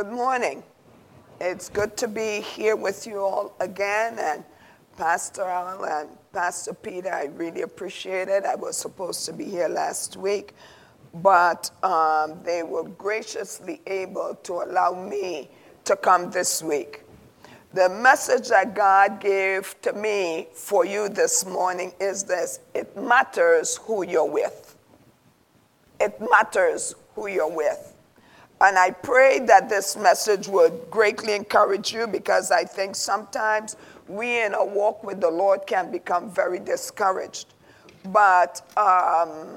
Good morning. It's good to be here with you all again. And Pastor Al and Pastor Peter, I really appreciate it. I was supposed to be here last week, but um, they were graciously able to allow me to come this week. The message that God gave to me for you this morning is this it matters who you're with. It matters who you're with. And I pray that this message would greatly encourage you because I think sometimes we in a walk with the Lord can become very discouraged. But um,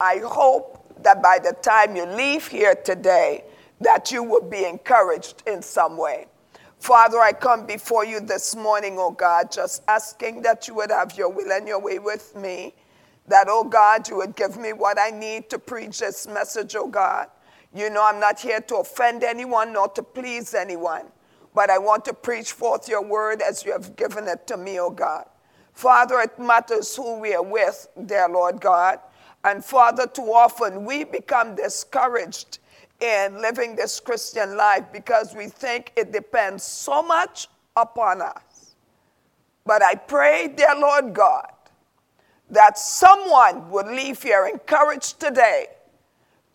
I hope that by the time you leave here today, that you will be encouraged in some way. Father, I come before you this morning, oh God, just asking that you would have your will and your way with me. That, oh God, you would give me what I need to preach this message, oh God. You know, I'm not here to offend anyone nor to please anyone, but I want to preach forth your word as you have given it to me, O oh God. Father, it matters who we are with, dear Lord God. And Father, too often we become discouraged in living this Christian life because we think it depends so much upon us. But I pray, dear Lord God, that someone would leave here encouraged today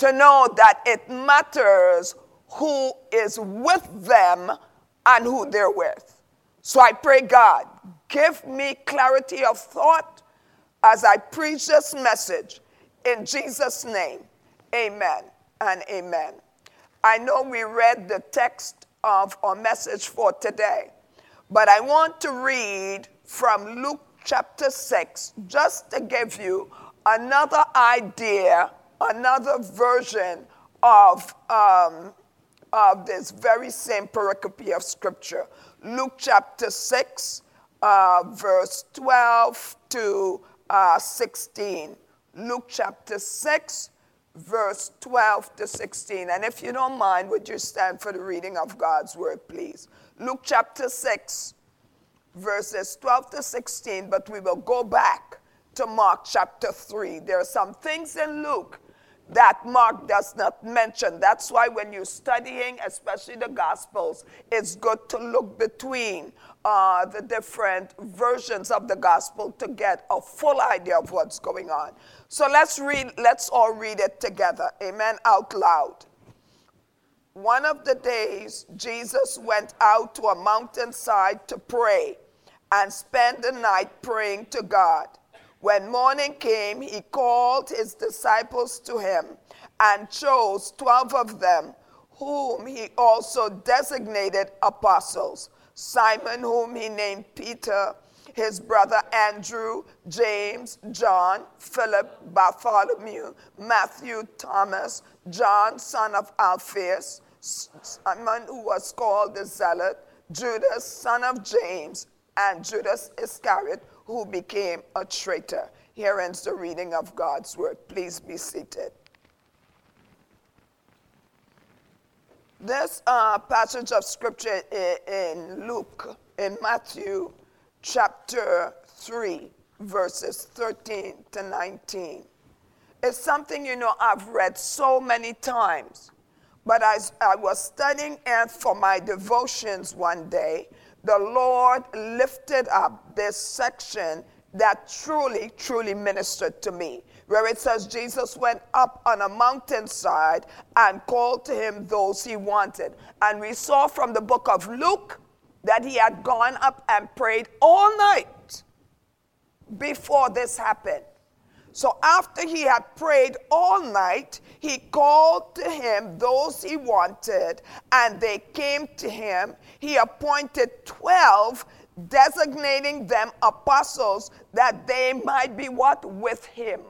to know that it matters who is with them and who they're with. So I pray, God, give me clarity of thought as I preach this message. In Jesus' name, amen and amen. I know we read the text of our message for today, but I want to read from Luke chapter 6 just to give you another idea another version of, um, of this very same pericope of scripture. Luke chapter 6, uh, verse 12 to uh, 16. Luke chapter 6, verse 12 to 16. And if you don't mind, would you stand for the reading of God's word, please? Luke chapter 6, verses 12 to 16, but we will go back to Mark chapter 3. There are some things in Luke that Mark does not mention. That's why when you're studying, especially the Gospels, it's good to look between uh, the different versions of the Gospel to get a full idea of what's going on. So let's read, let's all read it together. Amen. Out loud. One of the days, Jesus went out to a mountainside to pray and spend the night praying to God. When morning came, he called his disciples to him and chose 12 of them, whom he also designated apostles. Simon, whom he named Peter, his brother Andrew, James, John, Philip, Bartholomew, Matthew, Thomas, John, son of Alphaeus, Simon, who was called the Zealot, Judas, son of James, and Judas Iscariot who became a traitor. Here ends the reading of God's word. Please be seated. This uh, passage of scripture in Luke, in Matthew chapter 3, verses 13 to 19, is something you know I've read so many times. But as I was studying it for my devotions one day, the Lord lifted up this section that truly, truly ministered to me, where it says Jesus went up on a mountainside and called to him those he wanted. And we saw from the book of Luke that he had gone up and prayed all night before this happened. So after he had prayed all night, he called to him those he wanted, and they came to him. He appointed 12, designating them apostles that they might be what? With him.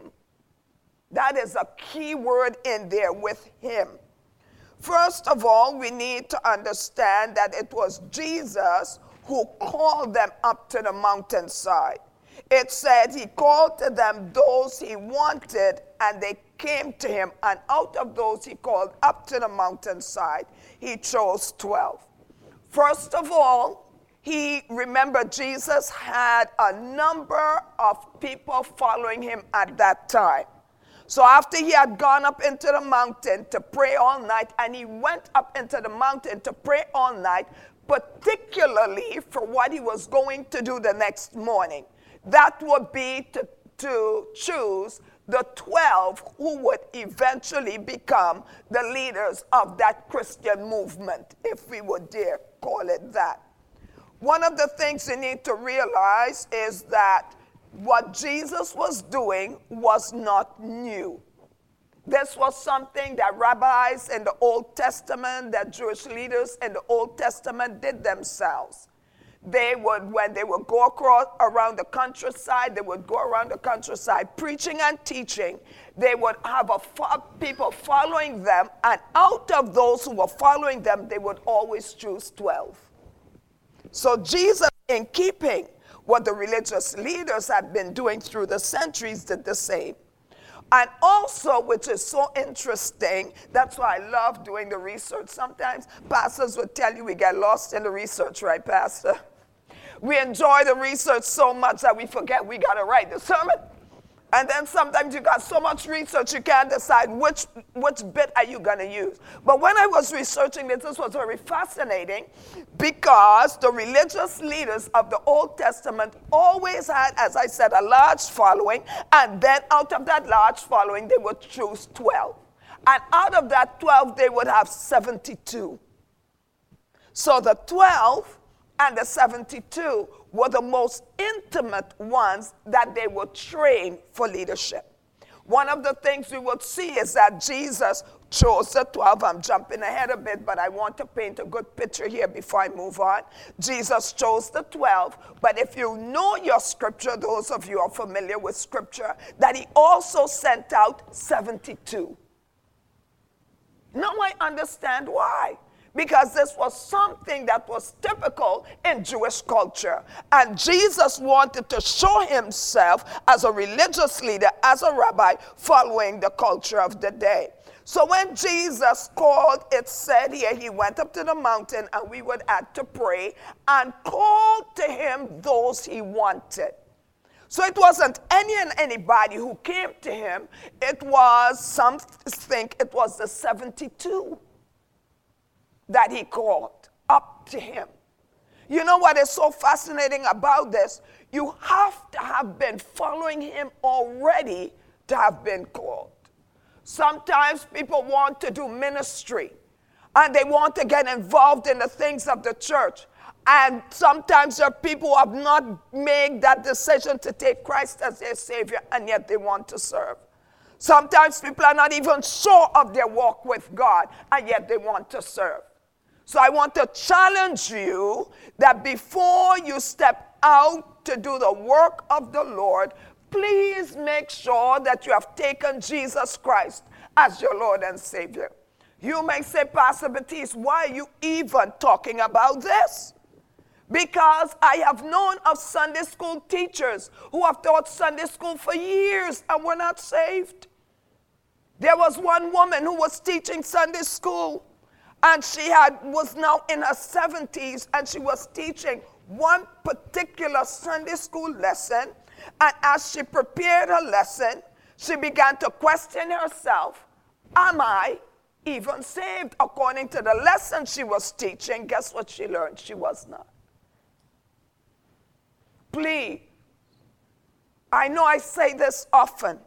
That is a key word in there, with him. First of all, we need to understand that it was Jesus who called them up to the mountainside it said he called to them those he wanted, and they came to him. And out of those he called up to the mountainside, he chose 12. First of all, he remembered Jesus had a number of people following him at that time. So after he had gone up into the mountain to pray all night, and he went up into the mountain to pray all night, particularly for what he was going to do the next morning. That would be to, to choose the 12 who would eventually become the leaders of that Christian movement, if we would dare call it that. One of the things you need to realize is that what Jesus was doing was not new. This was something that rabbis in the Old Testament, that Jewish leaders in the Old Testament did themselves. They would, when they would go across around the countryside, they would go around the countryside preaching and teaching. They would have a fo- people following them, and out of those who were following them, they would always choose 12. So Jesus, in keeping what the religious leaders had been doing through the centuries did the same. And also, which is so interesting, that's why I love doing the research. Sometimes pastors would tell you we get lost in the research, right, Pastor? We enjoy the research so much that we forget we got to write the sermon. And then sometimes you got so much research you can't decide which, which bit are you to use. But when I was researching this, this was very fascinating because the religious leaders of the Old Testament always had, as I said, a large following. And then out of that large following, they would choose 12. And out of that 12, they would have 72. So the 12 and the 72 were the most intimate ones that they would train for leadership. One of the things we would see is that Jesus chose the 12. I'm jumping ahead a bit, but I want to paint a good picture here before I move on. Jesus chose the 12, but if you know your scripture, those of you are familiar with scripture, that he also sent out 72. Now I understand why because this was something that was typical in Jewish culture. And Jesus wanted to show himself as a religious leader, as a rabbi, following the culture of the day. So when Jesus called, it said here, he went up to the mountain, and we would add to pray, and called to him those he wanted. So it wasn't any and anybody who came to him. It was, some think it was the 72 that he called up to him. You know what is so fascinating about this? You have to have been following him already to have been called. Sometimes people want to do ministry and they want to get involved in the things of the church. And sometimes there are people who have not made that decision to take Christ as their Savior, and yet they want to serve. Sometimes people are not even sure of their walk with God, and yet they want to serve. So I want to challenge you that before you step out to do the work of the Lord, please make sure that you have taken Jesus Christ as your Lord and Savior. You may say, Pastor Batiste, why are you even talking about this? Because I have known of Sunday school teachers who have taught Sunday school for years and were not saved. There was one woman who was teaching Sunday school and she had was now in her 70s and she was teaching one particular Sunday school lesson. And as she prepared her lesson, she began to question herself Am I even saved? According to the lesson she was teaching, guess what she learned? She was not. Please, I know I say this often,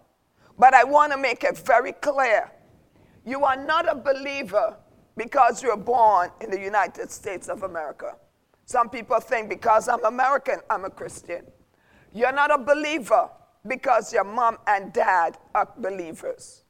but I want to make it very clear. You are not a believer because you're born in the United States of America. Some people think because I'm American, I'm a Christian. You're not a believer because your mom and dad are believers.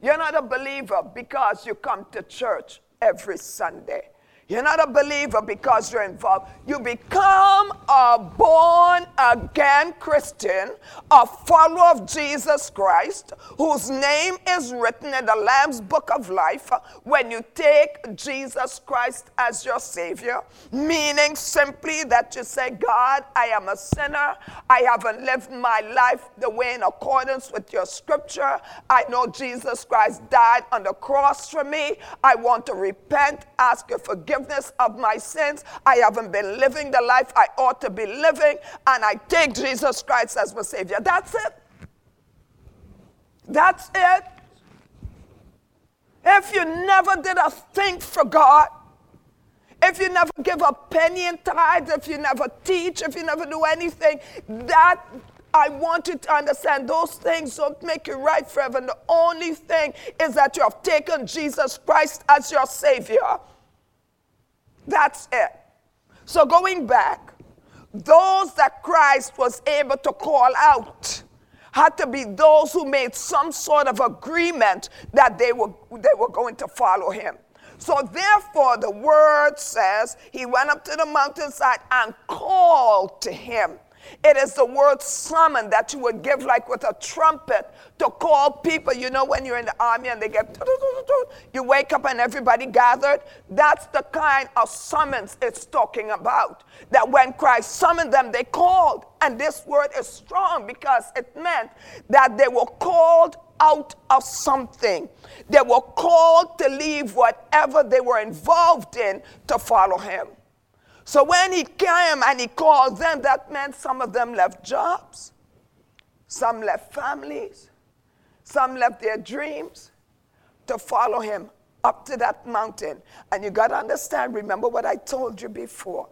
You're not a believer because you come to church every Sunday. You're not a believer because you're involved. You become a born again Christian, a follower of Jesus Christ, whose name is written in the Lamb's book of life when you take Jesus Christ as your Savior, meaning simply that you say, God, I am a sinner. I haven't lived my life the way in accordance with your scripture. I know Jesus Christ died on the cross for me. I want to repent, ask your forgiveness forgiveness of my sins. I haven't been living the life I ought to be living, and I take Jesus Christ as my Savior. That's it. That's it. If you never did a thing for God, if you never give a penny in tithes, if you never teach, if you never do anything, that I want you to understand those things don't make you right forever. And the only thing is that you have taken Jesus Christ as your Savior. That's it. So going back, those that Christ was able to call out had to be those who made some sort of agreement that they were, they were going to follow him. So therefore, the word says he went up to the mountainside and called to him. It is the word summon that you would give like with a trumpet to call people. You know, when you're in the army and they get, you wake up and everybody gathered. That's the kind of summons it's talking about. That when Christ summoned them, they called. And this word is strong because it meant that they were called out of something. They were called to leave whatever they were involved in to follow him. So when he came and he called them, that meant some of them left jobs, some left families, some left their dreams to follow him up to that mountain. And you got to understand, remember what I told you before.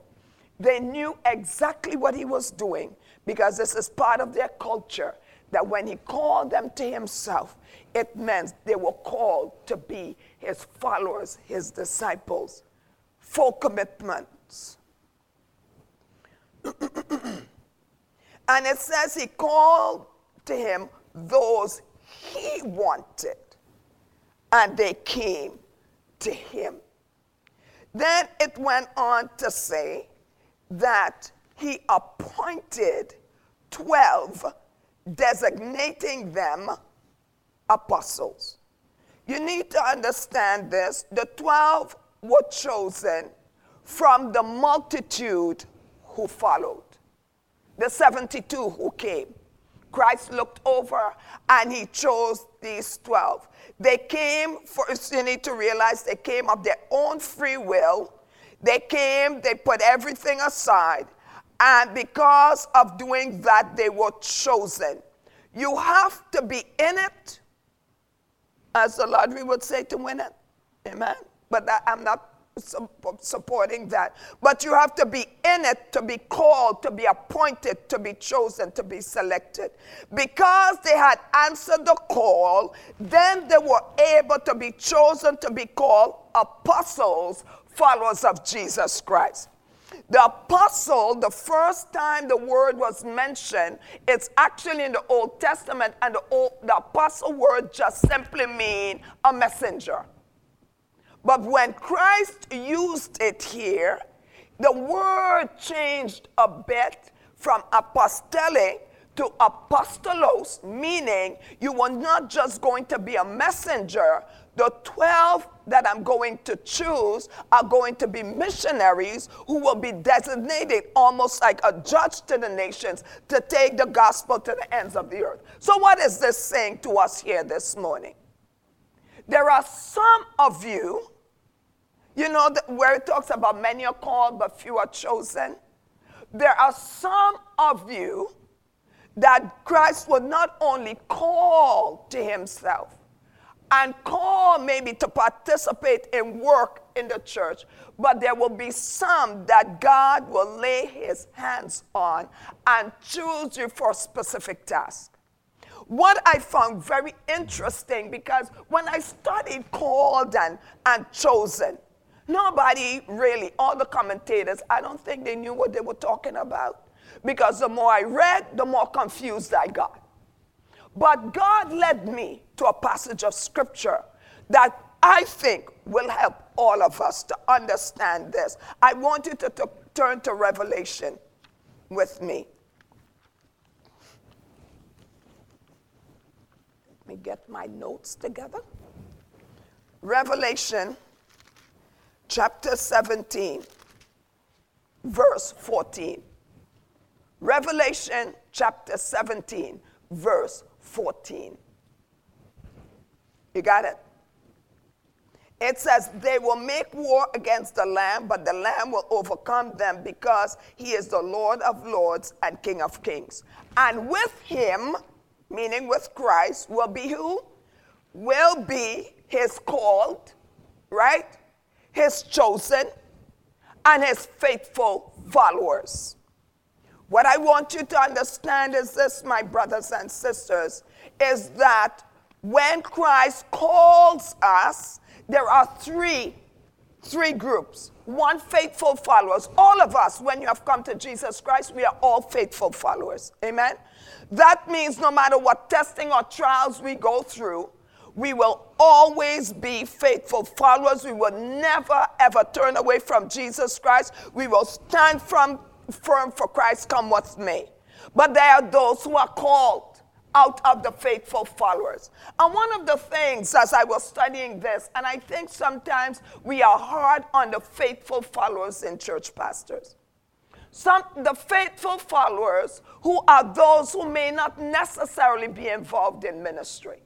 They knew exactly what he was doing because this is part of their culture. That when he called them to himself, it meant they were called to be his followers, his disciples. Full commitments. and it says he called to him those he wanted, and they came to him. Then it went on to say that he appointed 12, designating them apostles. You need to understand this. The 12 were chosen from the multitude who followed, the 72 who came. Christ looked over and he chose these 12. They came, for, you need to realize they came of their own free will. They came, they put everything aside. And because of doing that, they were chosen. You have to be in it, as the lottery would say, to win it. Amen. But that, I'm not supporting that. But you have to be in it to be called, to be appointed, to be chosen, to be selected. Because they had answered the call, then they were able to be chosen to be called apostles, followers of Jesus Christ. The apostle, the first time the word was mentioned, it's actually in the Old Testament, and the, old, the apostle word just simply mean a messenger. But when Christ used it here, the word changed a bit from apostolic to apostolos, meaning you were not just going to be a messenger. The 12 that I'm going to choose are going to be missionaries who will be designated almost like a judge to the nations to take the gospel to the ends of the earth. So, what is this saying to us here this morning? There are some of you, you know, where it talks about many are called, but few are chosen. There are some of you that Christ will not only call to himself and call maybe to participate in work in the church, but there will be some that God will lay his hands on and choose you for specific task what I found very interesting because when I studied called and, and chosen, nobody really, all the commentators, I don't think they knew what they were talking about. Because the more I read, the more confused I got. But God led me to a passage of scripture that I think will help all of us to understand this. I want you to, to turn to Revelation with me. Me get my notes together. Revelation chapter 17, verse 14. Revelation chapter 17, verse 14. You got it? It says, They will make war against the Lamb, but the Lamb will overcome them because he is the Lord of lords and King of kings. And with him meaning with Christ, will be who? Will be his called, right? His chosen, and his faithful followers. What I want you to understand is this, my brothers and sisters, is that when Christ calls us, there are three, three groups. One, faithful followers. All of us, when you have come to Jesus Christ, we are all faithful followers. Amen? That means no matter what testing or trials we go through, we will always be faithful followers. We will never, ever turn away from Jesus Christ. We will stand from, firm for Christ, come what may. But there are those who are called out of the faithful followers. And one of the things as I was studying this, and I think sometimes we are hard on the faithful followers in church pastors. Some the faithful followers who are those who may not necessarily be involved in ministry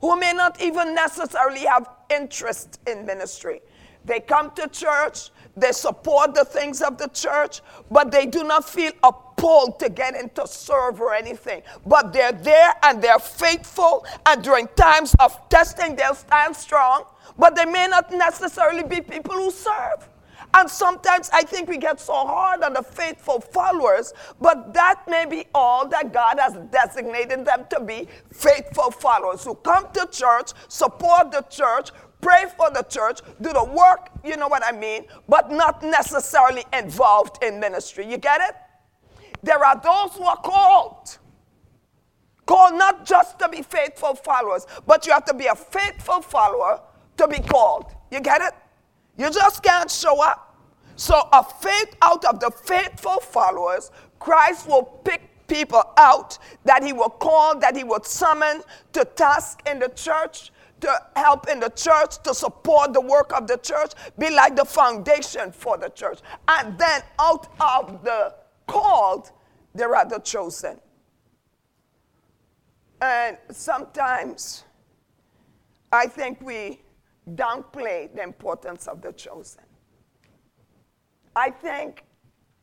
who may not even necessarily have interest in ministry. They come to church, they support the things of the church, but they do not feel a pull to get into serve or anything. But they're there and they're faithful, and during times of testing, they'll stand strong, but they may not necessarily be people who serve. And sometimes I think we get so hard on the faithful followers, but that may be all that God has designated them to be faithful followers who come to church, support the church, pray for the church, do the work, you know what I mean, but not necessarily involved in ministry. You get it? There are those who are called. Called not just to be faithful followers, but you have to be a faithful follower to be called. You get it? You just can't show up. So, a faith out of the faithful followers, Christ will pick people out that he will call, that he will summon to task in the church, to help in the church, to support the work of the church, be like the foundation for the church. And then out of the called, there are the chosen. And sometimes I think we downplay the importance of the chosen. I think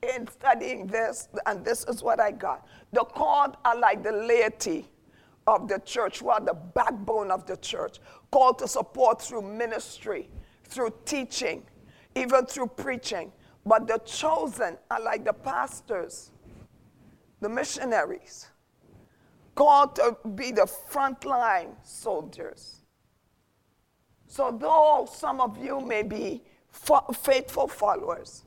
in studying this, and this is what I got the called are like the laity of the church, who are the backbone of the church, called to support through ministry, through teaching, even through preaching. But the chosen are like the pastors, the missionaries, called to be the frontline soldiers so, though some of you may be faithful followers,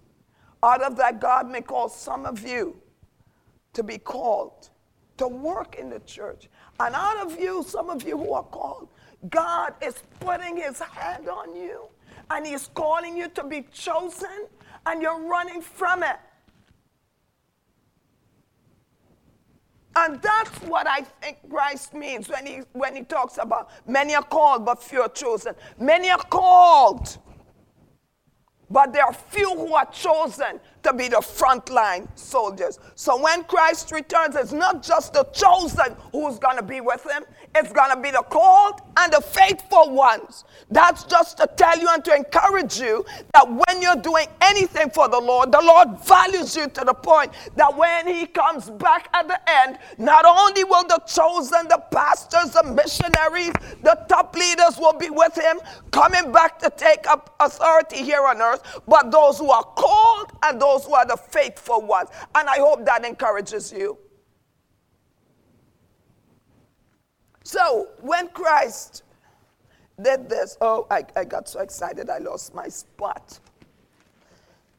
out of that, God may call some of you to be called to work in the church. And out of you, some of you who are called, God is putting his hand on you and he's calling you to be chosen, and you're running from it. And that's what I think Christ means when he, when he talks about many are called, but few are chosen. Many are called, but there are few who are chosen to be the frontline soldiers. So when Christ returns, it's not just the chosen who's going to be with him, it's going to be the called and the faithful ones. That's just to tell you and to encourage you that when you're doing anything for the Lord, the Lord values you to the point that when he comes back at the end, not only will the chosen, the pastors, the missionaries, the top leaders will be with him, coming back to take up authority here on earth, but those who are called and those those who are the faithful ones. And I hope that encourages you. So when Christ did this, oh, I, I got so excited I lost my spot.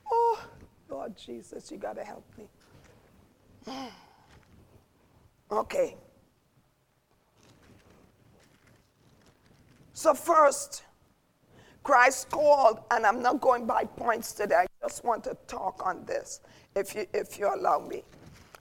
Oh, Lord Jesus, you got to help me. Okay. So, first, Christ called, and I'm not going by points today. Just want to talk on this, if you, if you allow me.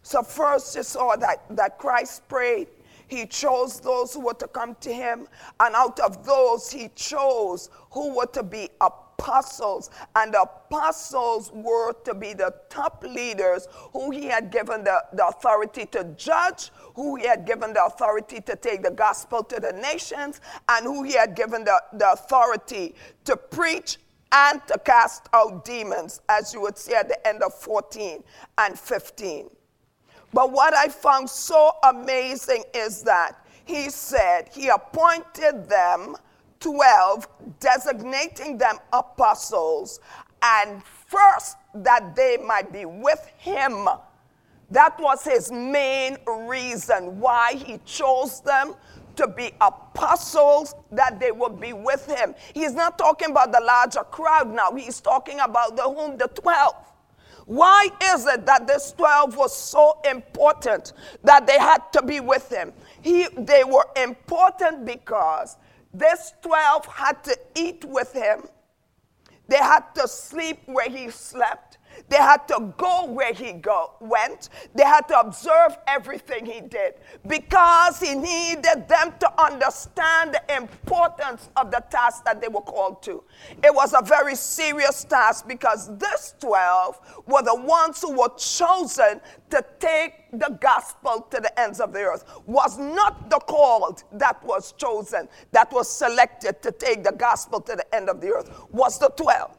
So, first, you saw that, that Christ prayed. He chose those who were to come to him, and out of those, he chose who were to be apostles and apostles were to be the top leaders who he had given the, the authority to judge, who he had given the authority to take the gospel to the nations, and who he had given the, the authority to preach and to cast out demons, as you would see at the end of 14 and 15. But what I found so amazing is that he said he appointed them 12, designating them apostles, and first that they might be with him. That was his main reason why he chose them to be apostles, that they would be with him. He's not talking about the larger crowd now, he's talking about the whom the 12. Why is it that this 12 was so important that they had to be with him? He, they were important because this 12 had to eat with him, they had to sleep where he slept, they had to go where he go, went. They had to observe everything he did because he needed them to understand the importance of the task that they were called to. It was a very serious task because this 12 were the ones who were chosen to take the gospel to the ends of the earth. Was not the called that was chosen, that was selected to take the gospel to the end of the earth, was the 12.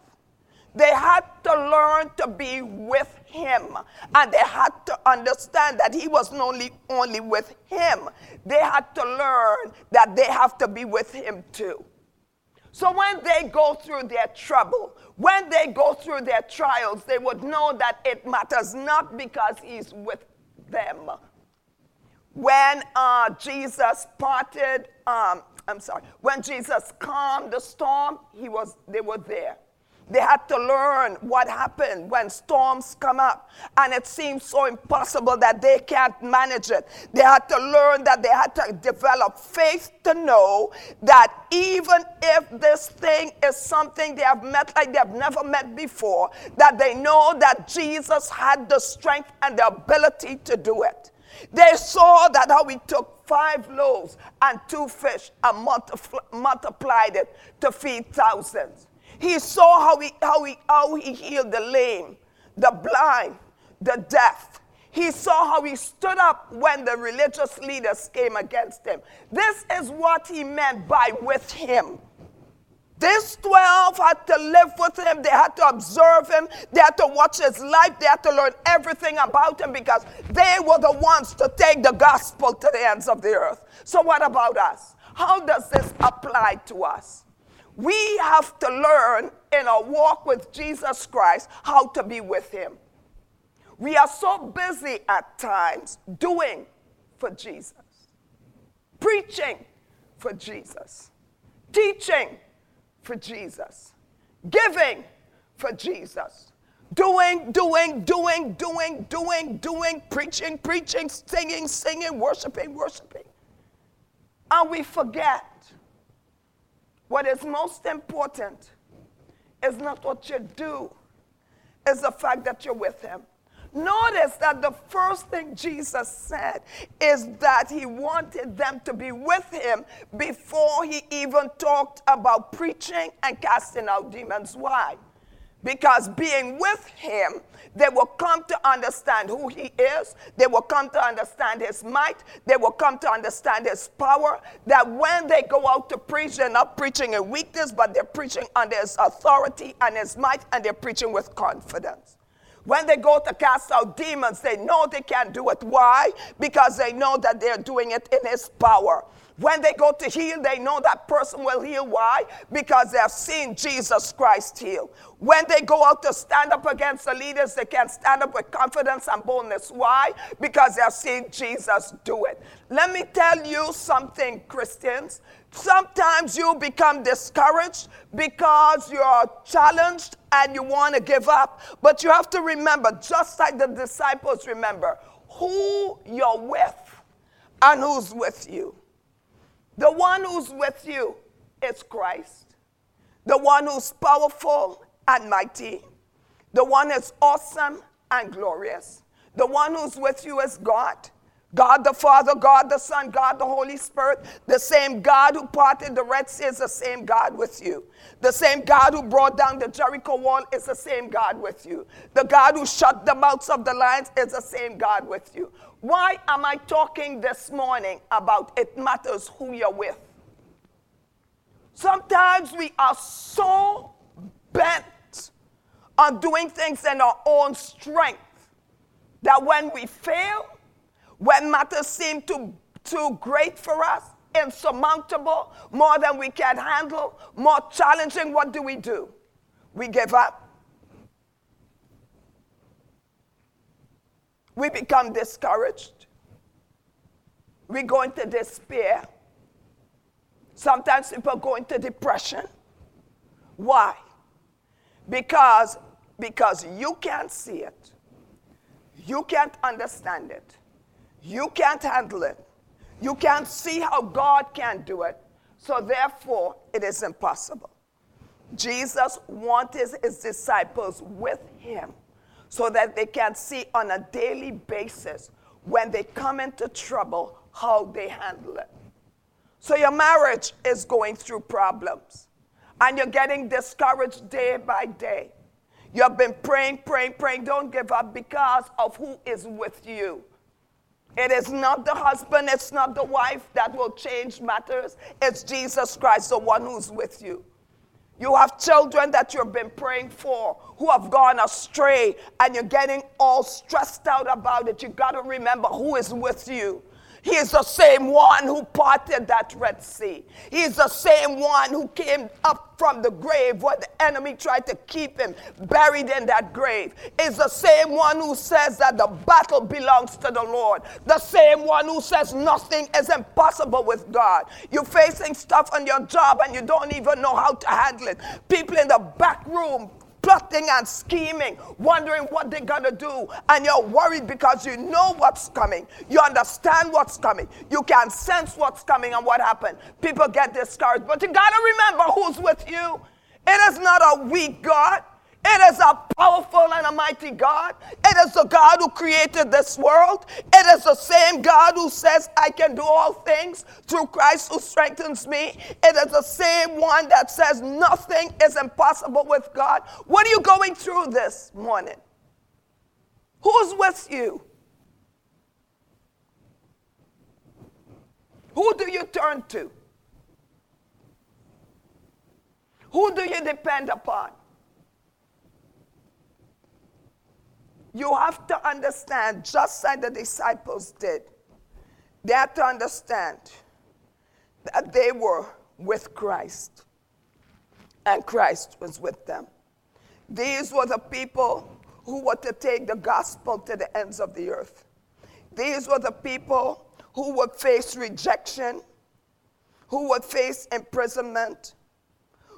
They had to learn to be with him. And they had to understand that he was not only, only with him, they had to learn that they have to be with him too. So when they go through their trouble, when they go through their trials, they would know that it matters not because he's with them. When uh, Jesus parted, um, I'm sorry, when Jesus calmed the storm, he was, they were there. They had to learn what happened when storms come up and it seems so impossible that they can't manage it. They had to learn that they had to develop faith to know that even if this thing is something they have met like they have never met before, that they know that Jesus had the strength and the ability to do it. They saw that how he took five loaves and two fish and multiplied it to feed thousands. He saw how he, how he, how he healed the lame, the blind, the deaf. He saw how he stood up when the religious leaders came against him. This is what he meant by with him. These 12 had to live with him. They had to observe him. They had to watch his life. They had to learn everything about him because they were the ones to take the gospel to the ends of the earth. So, what about us? How does this apply to us? We have to learn in our walk with Jesus Christ how to be with Him. We are so busy at times doing for Jesus, preaching for Jesus, teaching for Jesus, giving for Jesus, doing, doing, doing, doing, doing, doing, preaching, preaching, singing, singing, worshiping, worshiping. And we forget what is most important is not what you do, is the fact that you're with him. Notice that the first thing Jesus said is that he wanted them to be with him before he even talked about preaching and casting out demons. Why? Because being with him, they will come to understand who he is. They will come to understand his might. They will come to understand his power. That when they go out to preach, they're not preaching in weakness, but they're preaching under his authority and his might, and they're preaching with confidence. When they go to cast out demons, they know they can't do it. Why? Because they know that they're doing it in his power. When they go to heal, they know that person will heal. Why? Because they have seen Jesus Christ heal. When they go out to stand up against the leaders, they can stand up with confidence and boldness. Why? Because they have seen Jesus do it. Let me tell you something, Christians. Sometimes you become discouraged because you're challenged and you want to give up. But you have to remember, just like the disciples remember, who you're with and who's with you. The one who's with you is Christ. The one who's powerful and mighty. The one who's awesome and glorious. The one who's with you is God. God the Father, God the Son, God the Holy Spirit, the same God who parted the Red Sea is the same God with you. The same God who brought down the Jericho wall is the same God with you. The God who shut the mouths of the lions is the same God with you. Why am I talking this morning about it matters who you're with? Sometimes we are so bent on doing things in our own strength that when we fail, when matters seem too, too great for us, insurmountable, more than we can handle, more challenging, what do we do? We give up. We become discouraged. We go into despair. Sometimes people go into depression. Why? Because, because you can't see it. You can't understand it. You can't handle it. You can't see how God can do it. So therefore, it is impossible. Jesus wanted his disciples with him so that they can see on a daily basis when they come into trouble how they handle it. So your marriage is going through problems and you're getting discouraged day by day. You've been praying, praying, praying. Don't give up because of who is with you. It is not the husband, it's not the wife that will change matters. It's Jesus Christ, the one who's with you. You have children that you've been praying for who have gone astray and you're getting all stressed out about it. You got to remember who is with you. He is the same one who parted that Red Sea. He is the same one who came up from the grave where the enemy tried to keep him buried in that grave. Is the same one who says that the battle belongs to the Lord. The same one who says nothing is impossible with God. You're facing stuff on your job and you don't even know how to handle it. People in the back room plotting and scheming, wondering what they're going to do. And you're worried because you know what's coming. You understand what's coming. You can sense what's coming and what happened. People get discouraged. But you got to remember who's with you. It is not a weak God. It is a powerful and a mighty God. It is the God who created this world. It is the same God who says, I can do all things through Christ who strengthens me. It is the same one that says, nothing is impossible with God. What are you going through this morning? Who's with you? Who do you turn to? Who do you depend upon? You have to understand, just like the disciples did, they had to understand that they were with Christ and Christ was with them. These were the people who were to take the gospel to the ends of the earth. These were the people who would face rejection, who would face imprisonment,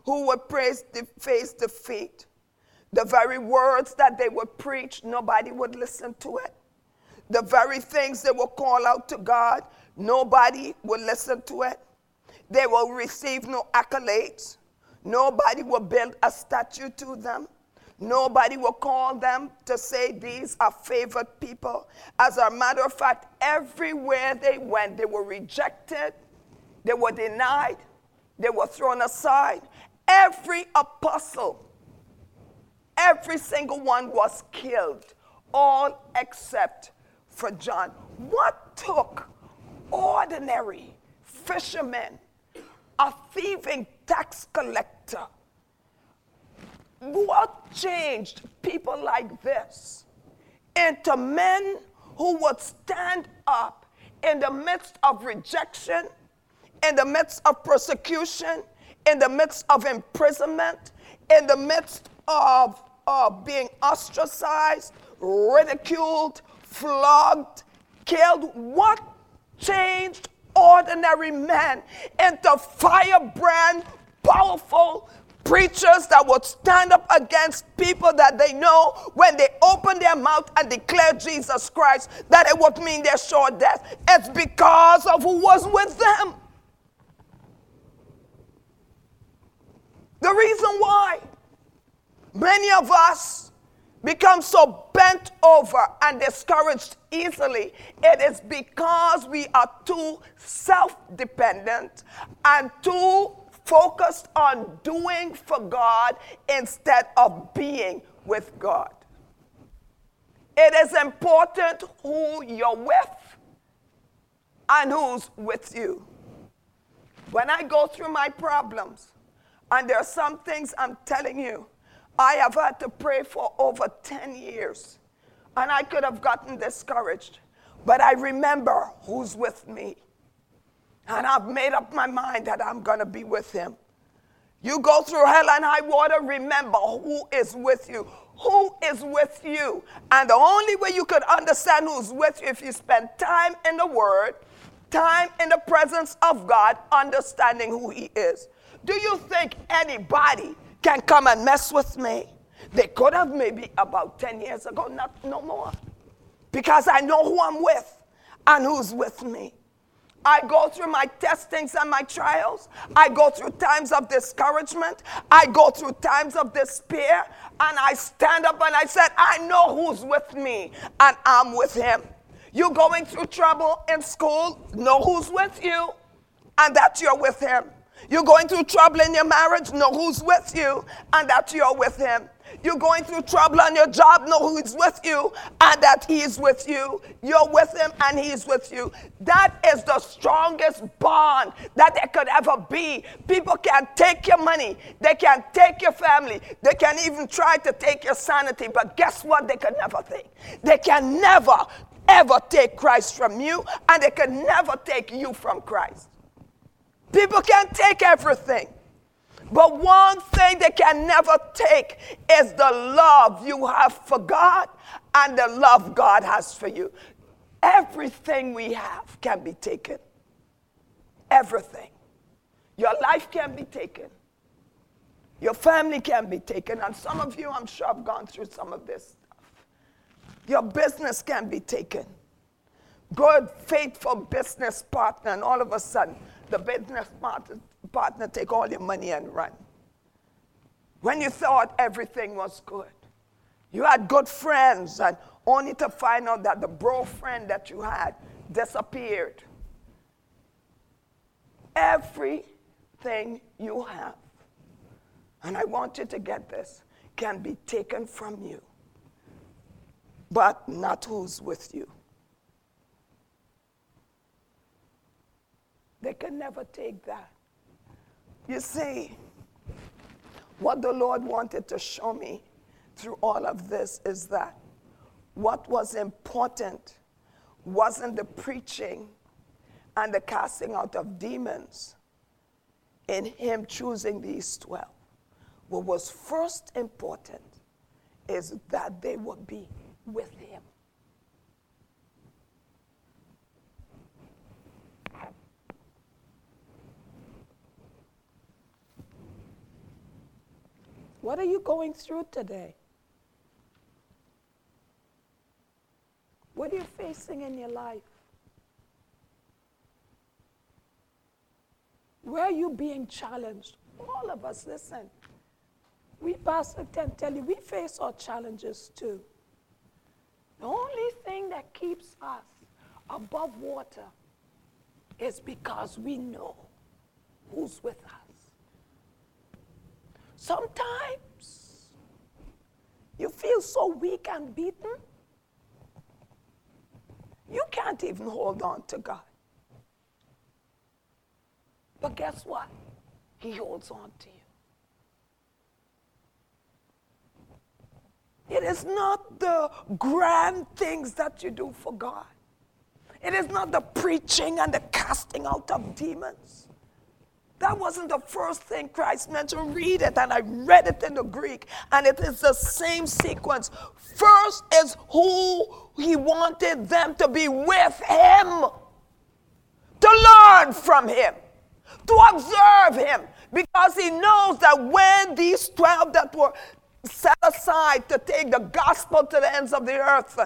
who would face defeat, the very words that they would preach, nobody would listen to it. The very things they would call out to God, nobody would listen to it. They will receive no accolades. Nobody will build a statue to them. Nobody will call them to say these are favored people. As a matter of fact, everywhere they went, they were rejected, they were denied, they were thrown aside. Every apostle Every single one was killed, all except for John. What took ordinary fishermen, a thieving tax collector, what changed people like this into men who would stand up in the midst of rejection, in the midst of persecution, in the midst of imprisonment, in the midst of, of being ostracized, ridiculed, flogged, killed. What changed ordinary men into firebrand, powerful preachers that would stand up against people that they know when they open their mouth and declare Jesus Christ that it would mean their sure death. It's because of who was with them. The reason why Many of us become so bent over and discouraged easily. It is because we are too self dependent and too focused on doing for God instead of being with God. It is important who you're with and who's with you. When I go through my problems, and there are some things I'm telling you, I have had to pray for over 10 years, and I could have gotten discouraged. but I remember who's with me. And I've made up my mind that I'm going to be with him. You go through hell and high water, remember who is with you. Who is with you? And the only way you could understand who's with you if you spend time in the Word, time in the presence of God, understanding who He is. Do you think anybody can come and mess with me? They could have maybe about 10 years ago, not no more. Because I know who I'm with and who's with me. I go through my testings and my trials. I go through times of discouragement. I go through times of despair. And I stand up and I said, I know who's with me, and I'm with him. You going through trouble in school, know who's with you, and that you're with him. You're going through trouble in your marriage, know who's with you, and that you're with him. You're going through trouble on your job, know who is with you and that he is with you. You're with him and he's with you. That is the strongest bond that there could ever be. People can take your money, they can take your family, they can even try to take your sanity, but guess what? They can never take. They can never, ever take Christ from you, and they can never take you from Christ. People can take everything. But one thing they can never take is the love you have for God and the love God has for you. Everything we have can be taken. Everything. Your life can be taken. Your family can be taken. And some of you, I'm sure, have gone through some of this stuff. Your business can be taken. Good, faithful business partner, and all of a sudden, the business partner take all your money and run. When you thought everything was good, you had good friends, and only to find out that the bro friend that you had disappeared. Everything you have, and I want you to get this, can be taken from you, but not who's with you. They can never take that. You see, what the Lord wanted to show me through all of this is that what was important wasn't the preaching and the casting out of demons in Him choosing these 12. What was first important is that they would be with Him. What are you going through today? What are you facing in your life? Where are you being challenged? All of us, listen. We, Pastor, can tell you, we face our challenges too. The only thing that keeps us above water is because we know who's with us. Sometimes you feel so weak and beaten, you can't even hold on to God. But guess what? He holds on to you. It is not the grand things that you do for God. It is not the preaching and the casting out of demons. That wasn't the first thing Christ mentioned. Read it, and I read it in the Greek, and it is the same sequence. First is who he wanted them to be with him, to learn from him, to observe him, because he knows that when these 12 that were set aside to take the gospel to the ends of the earth,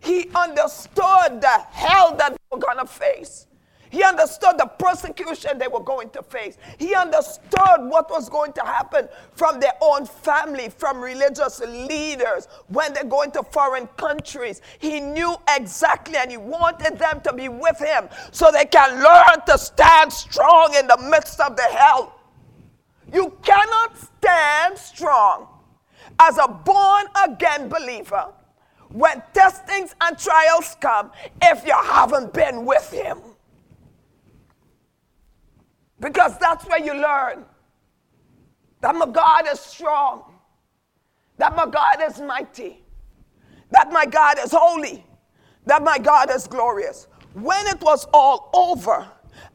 he understood the hell that they were going to face. He understood the persecution they were going to face. He understood what was going to happen from their own family, from religious leaders when they're going to foreign countries. He knew exactly and he wanted them to be with him so they can learn to stand strong in the midst of the hell. You cannot stand strong as a born again believer when testings and trials come if you haven't been with him. Because that's where you learn that my God is strong, that my God is mighty, that my God is holy, that my God is glorious. When it was all over,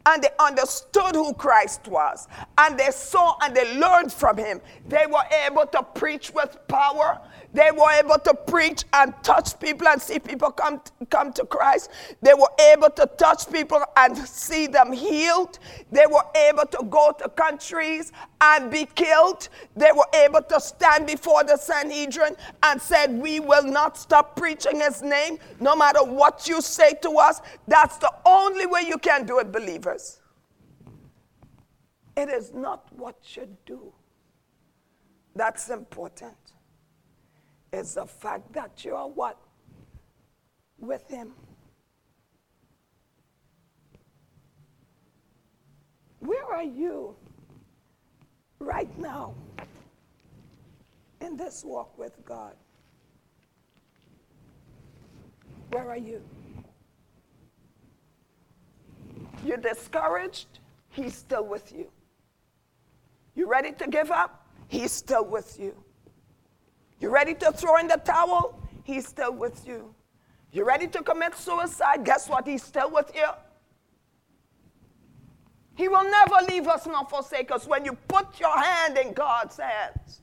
and they understood who Christ was, and they saw and they learned from him, they were able to preach with power they were able to preach and touch people and see people come, come to Christ. They were able to touch people and see them healed. They were able to go to countries and be killed. They were able to stand before the Sanhedrin and said, We will not stop preaching his name no matter what you say to us. That's the only way you can do it, believers. It is not what you do that's important is the fact that you are what? With Him. Where are you right now in this walk with God? Where are you? You're discouraged? He's still with you. You ready to give up? He's still with you. You ready to throw in the towel? He's still with you. You ready to commit suicide? Guess what? He's still with you. He will never leave us nor forsake us when you put your hand in God's hands.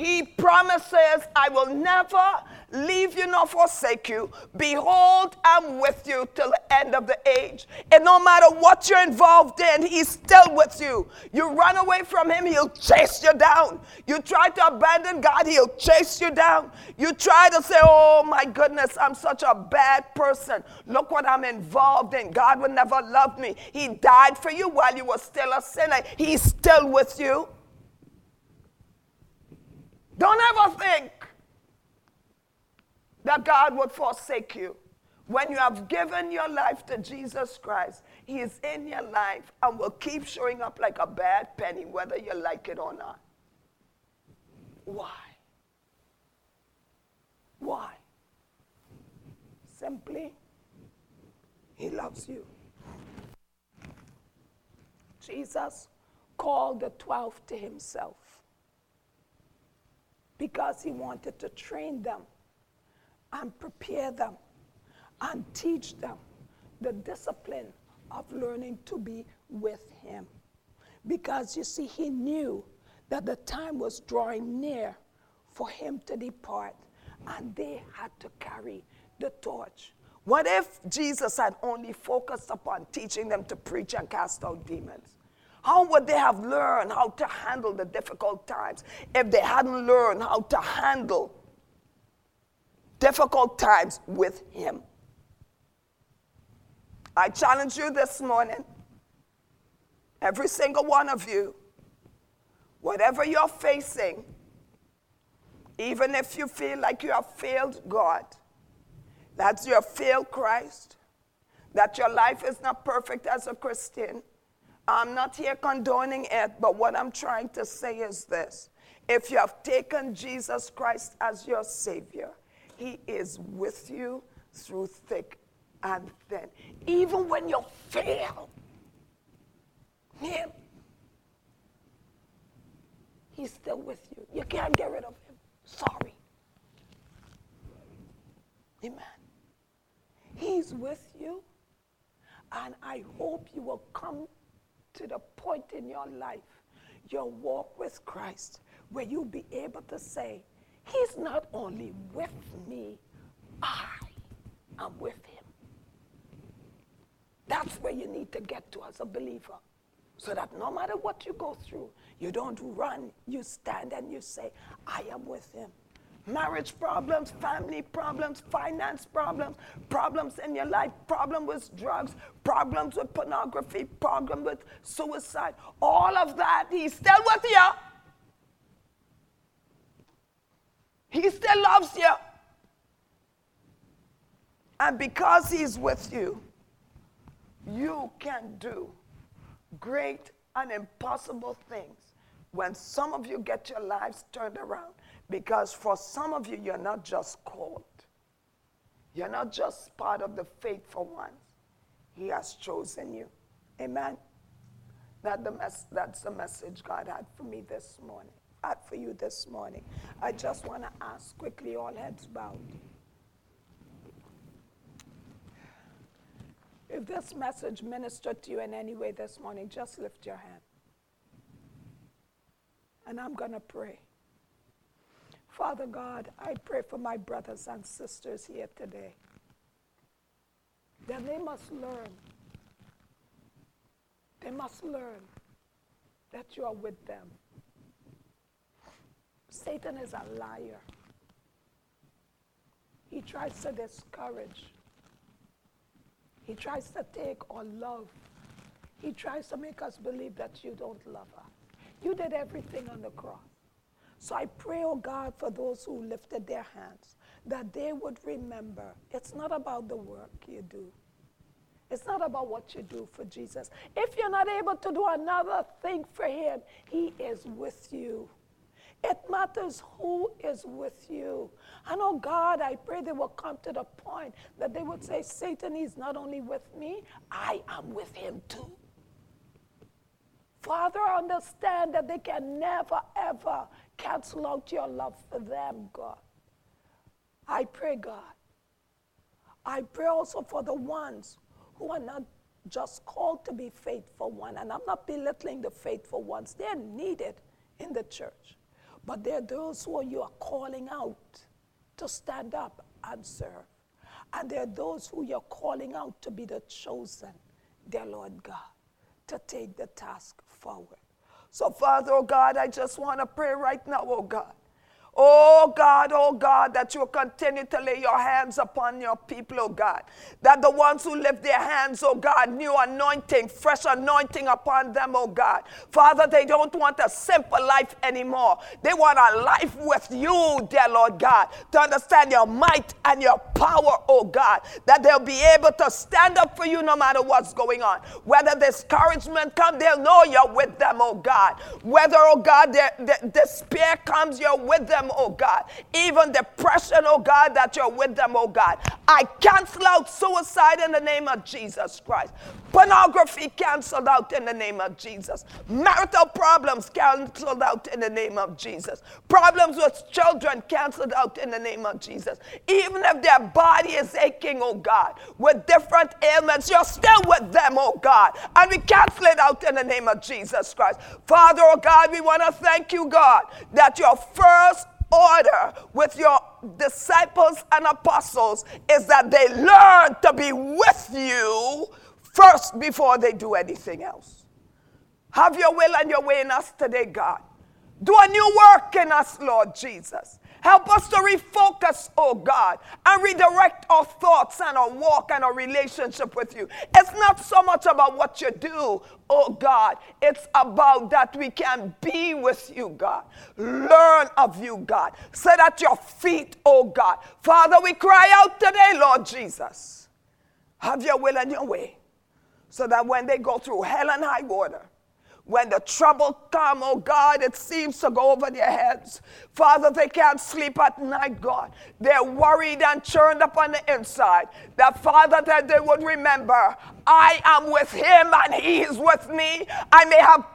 He promises, I will never leave you nor forsake you. Behold, I'm with you till the end of the age. And no matter what you're involved in, He's still with you. You run away from Him, He'll chase you down. You try to abandon God, He'll chase you down. You try to say, Oh my goodness, I'm such a bad person. Look what I'm involved in. God will never love me. He died for you while you were still a sinner. He's still with you. Don't ever think that God would forsake you. When you have given your life to Jesus Christ, He is in your life and will keep showing up like a bad penny, whether you like it or not. Why? Why? Simply, He loves you. Jesus called the twelve to Himself because he wanted to train them and prepare them and teach them the discipline of learning to be with him. Because you see, he knew that the time was drawing near for him to depart, and they had to carry the torch. What if Jesus had only focused upon teaching them to preach and cast out demons? How would they have learned how to handle the difficult times if they hadn't learned how to handle difficult times with Him? I challenge you this morning, every single one of you, whatever you're facing, even if you feel like you have failed God, that you have failed Christ, that your life is not perfect as a Christian, I'm not here condoning it, but what I'm trying to say is this. If you have taken Jesus Christ as your Savior, He is with you through thick and thin. Even when you fail, Him, He's still with you. You can't get rid of Him. Sorry. Amen. He's with you, and I hope you will come to the point in your life, your walk with Christ, where you'll be able to say, He's not only with me, I am with Him. That's where you need to get to as a believer. So that no matter what you go through, you don't run, you stand and you say, I am with Him marriage problems, family problems, finance problems, problems in your life, problem with drugs, problems with pornography, problem with suicide, all of that, he's still with you. He still loves you. And because he's with you, you can do great and impossible things when some of you get your lives turned around because for some of you, you're not just called, you're not just part of the faithful ones. He has chosen you. Amen. That the mes- that's the message God had for me this morning, had for you this morning. I just want to ask quickly, all heads bowed. If this message ministered to you in any way this morning, just lift your hand. And I'm going to pray. Father God, I pray for my brothers and sisters here today that they must learn. They must learn that you are with them. Satan is a liar. He tries to discourage. He tries to take our love. He tries to make us believe that you don't love us. You did everything on the cross. So I pray, oh God, for those who lifted their hands, that they would remember it's not about the work you do. It's not about what you do for Jesus. If you're not able to do another thing for Him, He is with you. It matters who is with you. And oh God, I pray they will come to the point that they would say, Satan is not only with me, I am with him too. Father, understand that they can never, ever cancel out your love for them, God. I pray, God. I pray also for the ones who are not just called to be faithful ones, and I'm not belittling the faithful ones, they're needed in the church. But there are those who you are calling out to stand up and serve. And there are those who you're calling out to be the chosen, dear Lord God, to take the task forward. So, Father, oh God, I just want to pray right now, oh God, Oh God, oh God, that you continue to lay your hands upon your people, oh God. That the ones who lift their hands, oh God, new anointing, fresh anointing upon them, oh God. Father, they don't want a simple life anymore. They want a life with you, dear Lord God, to understand your might and your power, oh God. That they'll be able to stand up for you no matter what's going on. Whether discouragement comes, they'll know you're with them, oh God. Whether, oh God, despair comes, you're with them them, oh God. Even depression, oh God, that you're with them, oh God. I cancel out suicide in the name of Jesus Christ. Pornography canceled out in the name of Jesus. Marital problems canceled out in the name of Jesus. Problems with children canceled out in the name of Jesus. Even if their body is aching, oh God, with different ailments, you're still with them, oh God. And we cancel it out in the name of Jesus Christ. Father, oh God, we want to thank you, God, that your first order with your disciples and apostles is that they learn to be with you first before they do anything else. Have your will and your way in us today, God. Do a new work in us, Lord Jesus. Help us to refocus, oh God, and redirect our thoughts and our walk and our relationship with you. It's not so much about what you do, oh God. It's about that we can be with you, God. Learn of you, God. Sit at your feet, oh God. Father, we cry out today, Lord Jesus. Have your will and your way. So that when they go through hell and high water, when the trouble come, oh God, it seems to go over their heads. Father, they can't sleep at night, God. They're worried and churned up on the inside. That, Father, that they would remember, I am with him and he is with me. I may have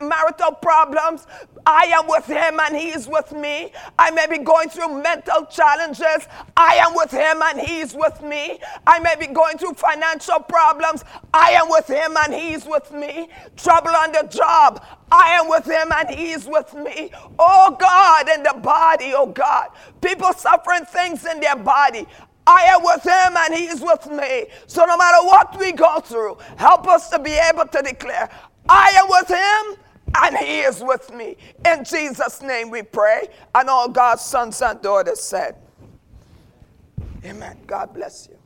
marital problems. I am with him and he is with me. I may be going through mental challenges. I am with him and he is with me. I may be going through financial problems. I am with him and he is with me. Trouble on the job. I am with him and he is with me. Oh God, in the body, oh God. People suffering things in their body. I am with him and he is with me. So no matter what we go through, help us to be able to declare, I am with him and he is with me. In Jesus' name we pray. And all God's sons and daughters said, Amen. God bless you.